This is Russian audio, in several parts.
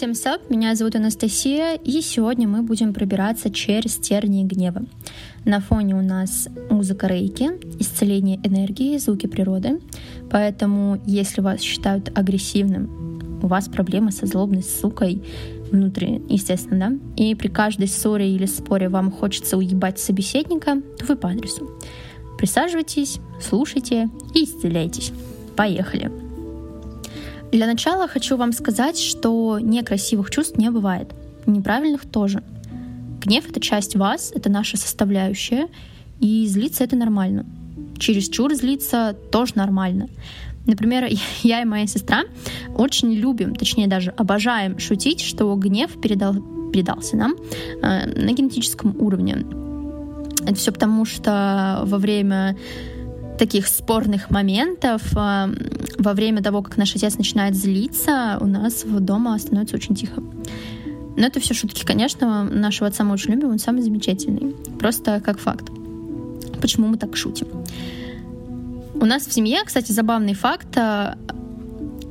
всем сап, меня зовут Анастасия, и сегодня мы будем пробираться через тернии гнева. На фоне у нас музыка рейки, исцеление энергии, звуки природы. Поэтому, если вас считают агрессивным, у вас проблемы со злобной сукой внутри, естественно, да, и при каждой ссоре или споре вам хочется уебать собеседника, то вы по адресу. Присаживайтесь, слушайте и исцеляйтесь. Поехали! Для начала хочу вам сказать, что некрасивых чувств не бывает. Неправильных тоже. Гнев — это часть вас, это наша составляющая, и злиться — это нормально. Чересчур злиться тоже нормально. Например, я и моя сестра очень любим, точнее даже обожаем шутить, что гнев передал, передался нам э, на генетическом уровне. Это все потому, что во время таких спорных моментов э, во время того, как наш отец начинает злиться, у нас дома становится очень тихо. Но это все шутки, конечно. Нашего отца мы очень любим, он самый замечательный. Просто как факт. Почему мы так шутим? У нас в семье, кстати, забавный факт.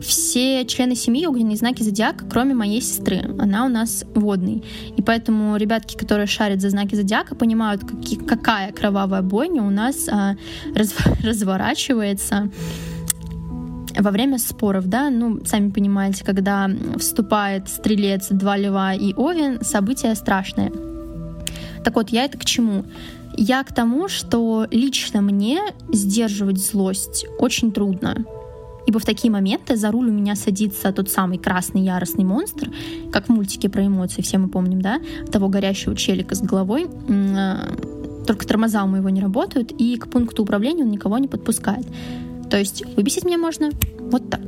Все члены семьи огненные знаки зодиака, кроме моей сестры. Она у нас водный. И поэтому ребятки, которые шарят за знаки зодиака, понимают, какие, какая кровавая бойня у нас а, раз, разворачивается во время споров, да, ну, сами понимаете, когда вступает стрелец, два льва и овен, событие страшное. Так вот, я это к чему? Я к тому, что лично мне сдерживать злость очень трудно. Ибо в такие моменты за руль у меня садится тот самый красный яростный монстр, как в мультике про эмоции, все мы помним, да, того горящего челика с головой. А, только тормоза у моего не работают, и к пункту управления он никого не подпускает. То есть выбесить меня можно вот так.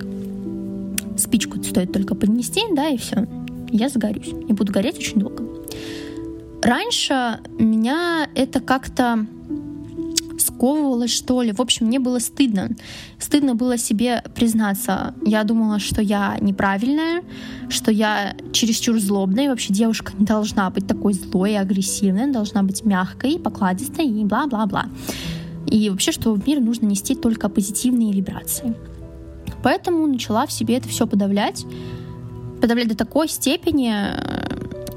Спичку стоит только поднести, да, и все. Я загорюсь. И буду гореть очень долго. Раньше меня это как-то сковывалась, что ли. В общем, мне было стыдно. Стыдно было себе признаться. Я думала, что я неправильная, что я чересчур злобная, и вообще девушка не должна быть такой злой и агрессивной, должна быть мягкой, покладистой и бла-бла-бла. И вообще, что в мир нужно нести только позитивные вибрации. Поэтому начала в себе это все подавлять. Подавлять до такой степени,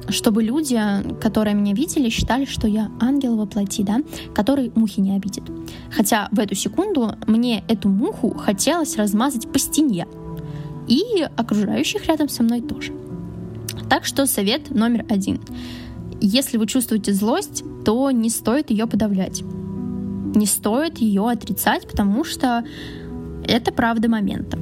чтобы люди, которые меня видели, считали, что я ангел во плоти, да, который мухи не обидит. Хотя в эту секунду мне эту муху хотелось размазать по стене. И окружающих рядом со мной тоже. Так что совет номер один. Если вы чувствуете злость, то не стоит ее подавлять. Не стоит ее отрицать, потому что это правда момента.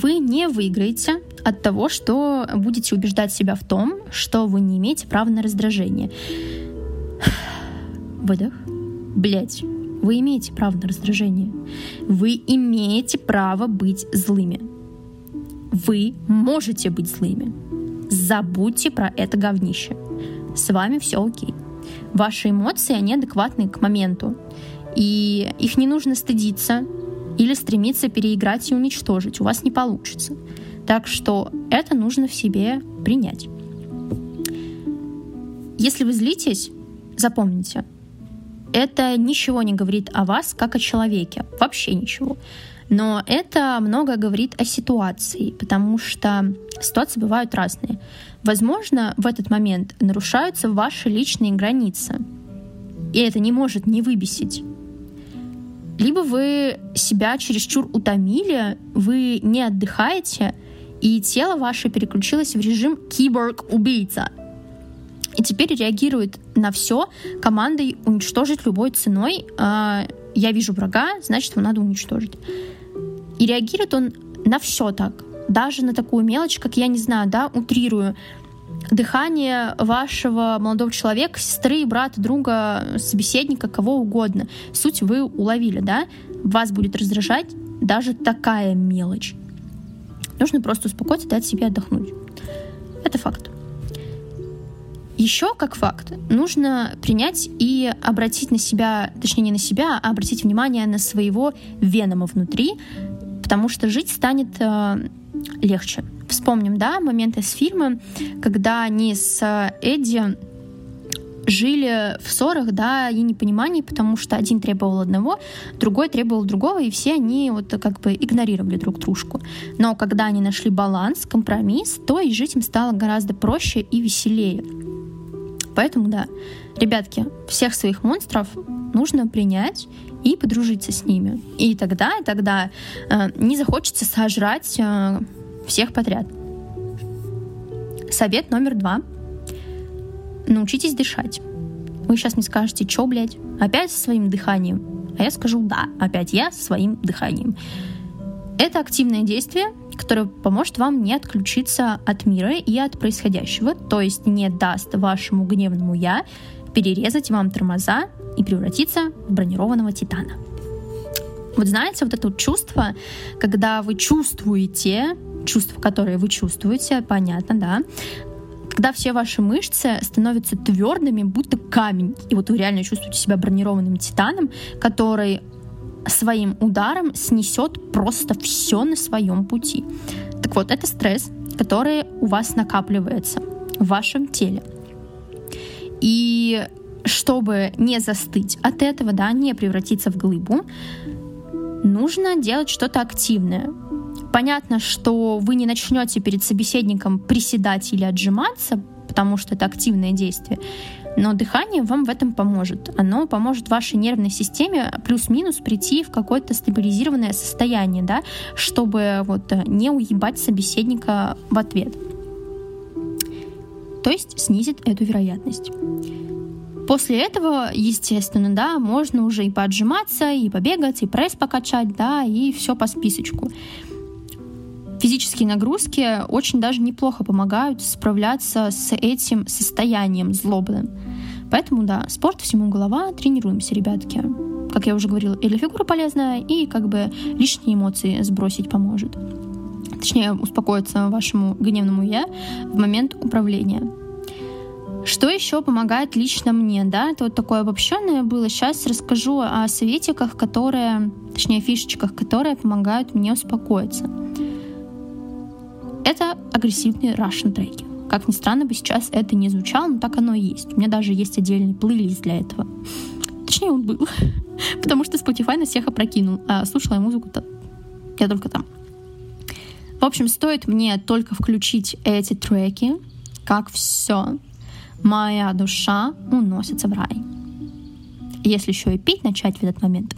Вы не выиграете от того, что будете убеждать себя в том, что вы не имеете права на раздражение. Выдох. Блять. Вы имеете право на раздражение. Вы имеете право быть злыми. Вы можете быть злыми. Забудьте про это говнище. С вами все окей. Ваши эмоции, они адекватны к моменту. И их не нужно стыдиться или стремиться переиграть и уничтожить. У вас не получится. Так что это нужно в себе принять. Если вы злитесь, запомните, это ничего не говорит о вас как о человеке, вообще ничего. Но это много говорит о ситуации, потому что ситуации бывают разные. Возможно, в этот момент нарушаются ваши личные границы, и это не может не выбесить. Либо вы себя чересчур утомили, вы не отдыхаете — и тело ваше переключилось в режим киборг-убийца. И теперь реагирует на все командой уничтожить любой ценой. А, я вижу врага, значит, его надо уничтожить. И реагирует он на все так. Даже на такую мелочь, как я не знаю, да, утрирую. Дыхание вашего молодого человека, сестры, брата, друга, собеседника, кого угодно. Суть вы уловили, да? Вас будет раздражать даже такая мелочь. Нужно просто успокоиться и дать себе отдохнуть. Это факт. Еще как факт, нужно принять и обратить на себя, точнее не на себя, а обратить внимание на своего венома внутри, потому что жить станет э, легче. Вспомним, да, моменты с фильма, когда они с Эдди жили в ссорах, да, и непонимании, потому что один требовал одного, другой требовал другого, и все они вот как бы игнорировали друг дружку. Но когда они нашли баланс, компромисс, то и жить им стало гораздо проще и веселее. Поэтому, да, ребятки, всех своих монстров нужно принять и подружиться с ними. И тогда, и тогда э, не захочется сожрать э, всех подряд. Совет номер два. Научитесь дышать. Вы сейчас мне скажете, что, блядь, опять со своим дыханием? А я скажу, да, опять я со своим дыханием. Это активное действие, которое поможет вам не отключиться от мира и от происходящего, то есть не даст вашему гневному «я» перерезать вам тормоза и превратиться в бронированного титана. Вот знаете, вот это вот чувство, когда вы чувствуете, чувство, которое вы чувствуете, понятно, да, когда все ваши мышцы становятся твердыми, будто камень, и вот вы реально чувствуете себя бронированным титаном, который своим ударом снесет просто все на своем пути. Так вот, это стресс, который у вас накапливается в вашем теле. И чтобы не застыть от этого, да, не превратиться в глыбу, нужно делать что-то активное. Понятно, что вы не начнете перед собеседником приседать или отжиматься, потому что это активное действие, но дыхание вам в этом поможет. Оно поможет вашей нервной системе плюс-минус прийти в какое-то стабилизированное состояние, да, чтобы вот не уебать собеседника в ответ. То есть снизит эту вероятность. После этого, естественно, да, можно уже и поджиматься, и побегать, и пресс покачать, да, и все по списочку. Физические нагрузки очень даже неплохо помогают справляться с этим состоянием злобным. Поэтому, да, спорт всему голова, тренируемся, ребятки. Как я уже говорила, или фигура полезная, и как бы лишние эмоции сбросить поможет. Точнее, успокоиться вашему гневному «я» в момент управления. Что еще помогает лично мне, да, это вот такое обобщенное было. Сейчас расскажу о советиках, которые, точнее, фишечках, которые помогают мне успокоиться. Это агрессивные Russian треки. Как ни странно бы сейчас это не звучало, но так оно и есть. У меня даже есть отдельный плейлист для этого. Точнее, он был. Потому что Spotify на всех опрокинул. А слушала я музыку-то я только там. В общем, стоит мне только включить эти треки, как все моя душа уносится в рай. Если еще и пить начать в этот момент,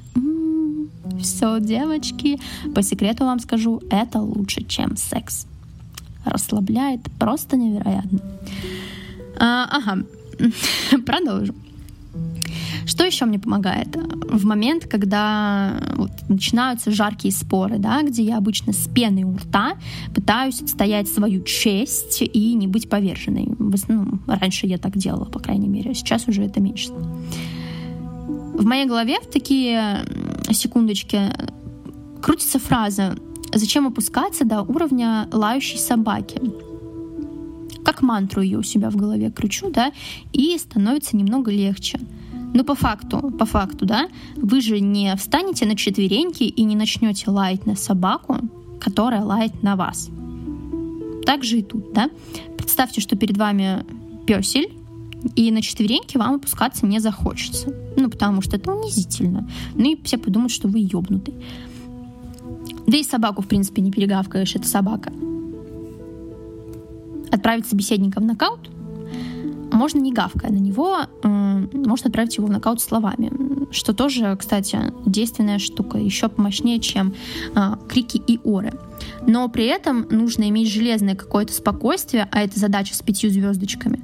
все, девочки, по секрету вам скажу, это лучше, чем секс. Расслабляет просто невероятно. А, ага, продолжу. Что еще мне помогает? В момент, когда вот, начинаются жаркие споры, да, где я обычно с пеной у рта пытаюсь отстоять свою честь и не быть поверженной. Ну, раньше я так делала, по крайней мере, сейчас уже это меньше. В моей голове в такие секундочки крутится фраза «Зачем опускаться до уровня лающей собаки?» Как мантру ее у себя в голове кручу, да, и становится немного легче. Но по факту, по факту, да, вы же не встанете на четвереньки и не начнете лаять на собаку, которая лает на вас. Так же и тут, да. Представьте, что перед вами песель, и на четвереньки вам опускаться не захочется. Ну, потому что это унизительно. Ну и все подумают, что вы ёбнутый. Да и собаку, в принципе, не перегавкаешь, это собака. Отправить собеседника в нокаут можно не гавкая на него, можно отправить его в нокаут словами, что тоже, кстати, действенная штука, еще помощнее, чем а, крики и оры. Но при этом нужно иметь железное какое-то спокойствие, а это задача с пятью звездочками.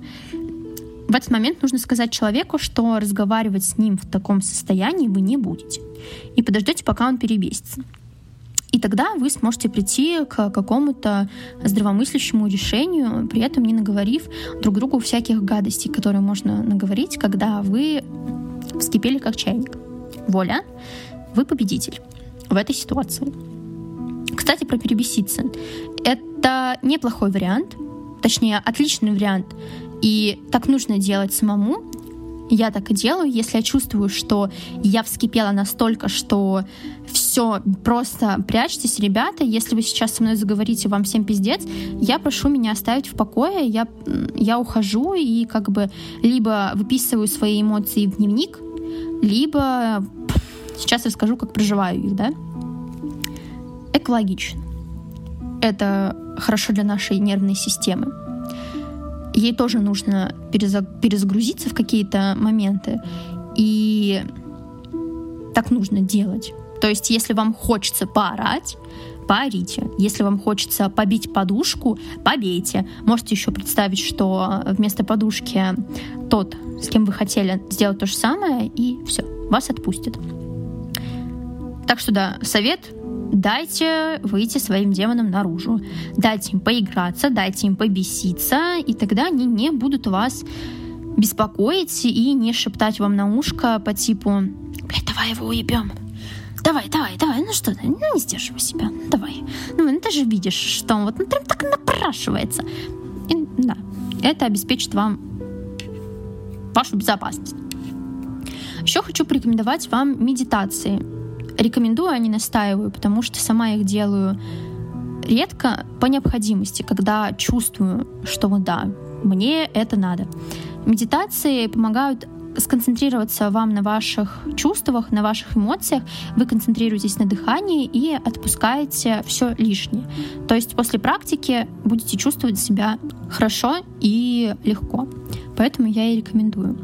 В этот момент нужно сказать человеку, что разговаривать с ним в таком состоянии вы не будете. И подождете, пока он перебесится. И тогда вы сможете прийти к какому-то здравомыслящему решению, при этом не наговорив друг другу всяких гадостей, которые можно наговорить, когда вы вскипели как чайник. Воля, вы победитель в этой ситуации. Кстати, про перебеситься. Это неплохой вариант, точнее, отличный вариант. И так нужно делать самому, я так и делаю. Если я чувствую, что я вскипела настолько, что все, просто прячьтесь, ребята. Если вы сейчас со мной заговорите, вам всем пиздец, я прошу меня оставить в покое. Я, я ухожу и как бы либо выписываю свои эмоции в дневник, либо сейчас расскажу, как проживаю их, да. Экологично. Это хорошо для нашей нервной системы ей тоже нужно перезагрузиться в какие-то моменты. И так нужно делать. То есть, если вам хочется поорать, поорите. Если вам хочется побить подушку, побейте. Можете еще представить, что вместо подушки тот, с кем вы хотели сделать то же самое, и все, вас отпустит. Так что да, совет дайте выйти своим демонам наружу, дайте им поиграться, дайте им побеситься, и тогда они не будут вас беспокоить и не шептать вам на ушко по типу «Блядь, давай его уебем». Давай, давай, давай, ну что ты, ну не сдерживай себя, давай. Ну, ну ты же видишь, что он вот ну, прям так напрашивается. И, да, это обеспечит вам вашу безопасность. Еще хочу порекомендовать вам медитации рекомендую, а не настаиваю, потому что сама их делаю редко по необходимости, когда чувствую, что вот да, мне это надо. Медитации помогают сконцентрироваться вам на ваших чувствах, на ваших эмоциях, вы концентрируетесь на дыхании и отпускаете все лишнее. То есть после практики будете чувствовать себя хорошо и легко. Поэтому я и рекомендую.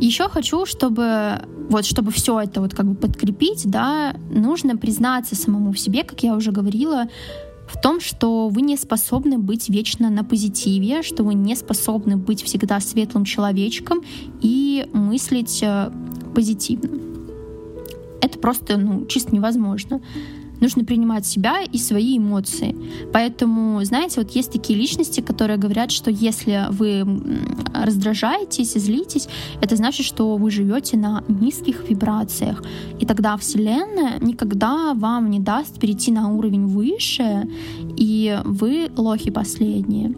Еще хочу, чтобы вот чтобы все это вот как бы подкрепить, да, нужно признаться самому в себе, как я уже говорила, в том, что вы не способны быть вечно на позитиве, что вы не способны быть всегда светлым человечком и мыслить э, позитивно. Это просто, ну, чисто невозможно нужно принимать себя и свои эмоции. Поэтому, знаете, вот есть такие личности, которые говорят, что если вы раздражаетесь, злитесь, это значит, что вы живете на низких вибрациях. И тогда Вселенная никогда вам не даст перейти на уровень выше, и вы лохи последние.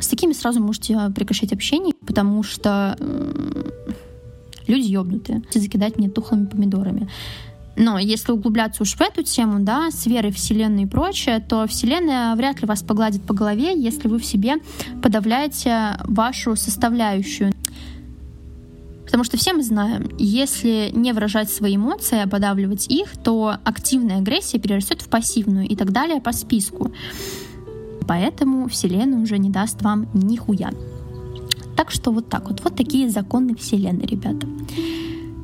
С такими сразу можете прекращать общение, потому что люди ёбнутые. Закидать мне тухлыми помидорами. Но если углубляться уж в эту тему, да, с верой Вселенной и прочее, то Вселенная вряд ли вас погладит по голове, если вы в себе подавляете вашу составляющую. Потому что все мы знаем, если не выражать свои эмоции, а подавливать их, то активная агрессия перерастет в пассивную и так далее по списку. Поэтому Вселенная уже не даст вам нихуя. Так что вот так вот. Вот такие законы Вселенной, ребята.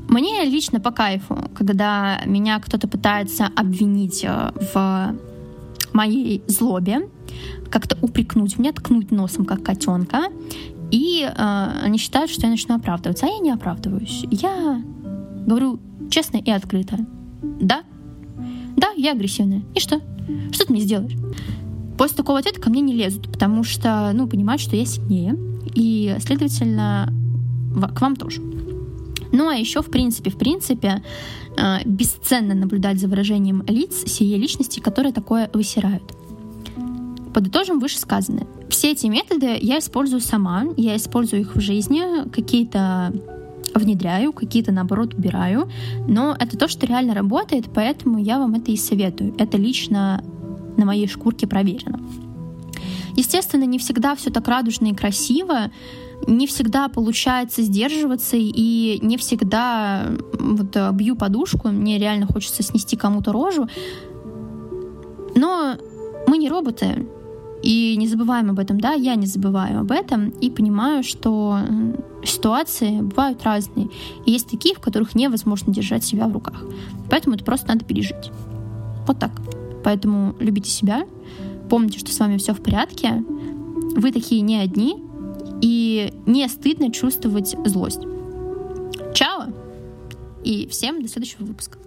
Мне лично по кайфу, когда меня кто-то пытается обвинить э, в моей злобе, как-то упрекнуть меня, ткнуть носом, как котенка, и э, они считают, что я начну оправдываться, а я не оправдываюсь. Я говорю честно и открыто. Да, да, я агрессивная. И что? Что ты мне сделаешь? После такого ответа ко мне не лезут, потому что, ну, понимают, что я сильнее, и, следовательно, к вам тоже. Ну а еще, в принципе, в принципе, э, бесценно наблюдать за выражением лиц сие личности, которые такое высирают. Подытожим вышесказанное. Все эти методы я использую сама, я использую их в жизни, какие-то внедряю, какие-то, наоборот, убираю. Но это то, что реально работает, поэтому я вам это и советую. Это лично на моей шкурке проверено. Естественно, не всегда все так радужно и красиво не всегда получается сдерживаться, и не всегда вот, э, бью подушку, мне реально хочется снести кому-то рожу. Но мы не роботы, и не забываем об этом, да, я не забываю об этом и понимаю, что ситуации бывают разные. И есть такие, в которых невозможно держать себя в руках. Поэтому это просто надо пережить. Вот так. Поэтому любите себя, помните, что с вами все в порядке, вы такие не одни, и не стыдно чувствовать злость. Чао! И всем до следующего выпуска.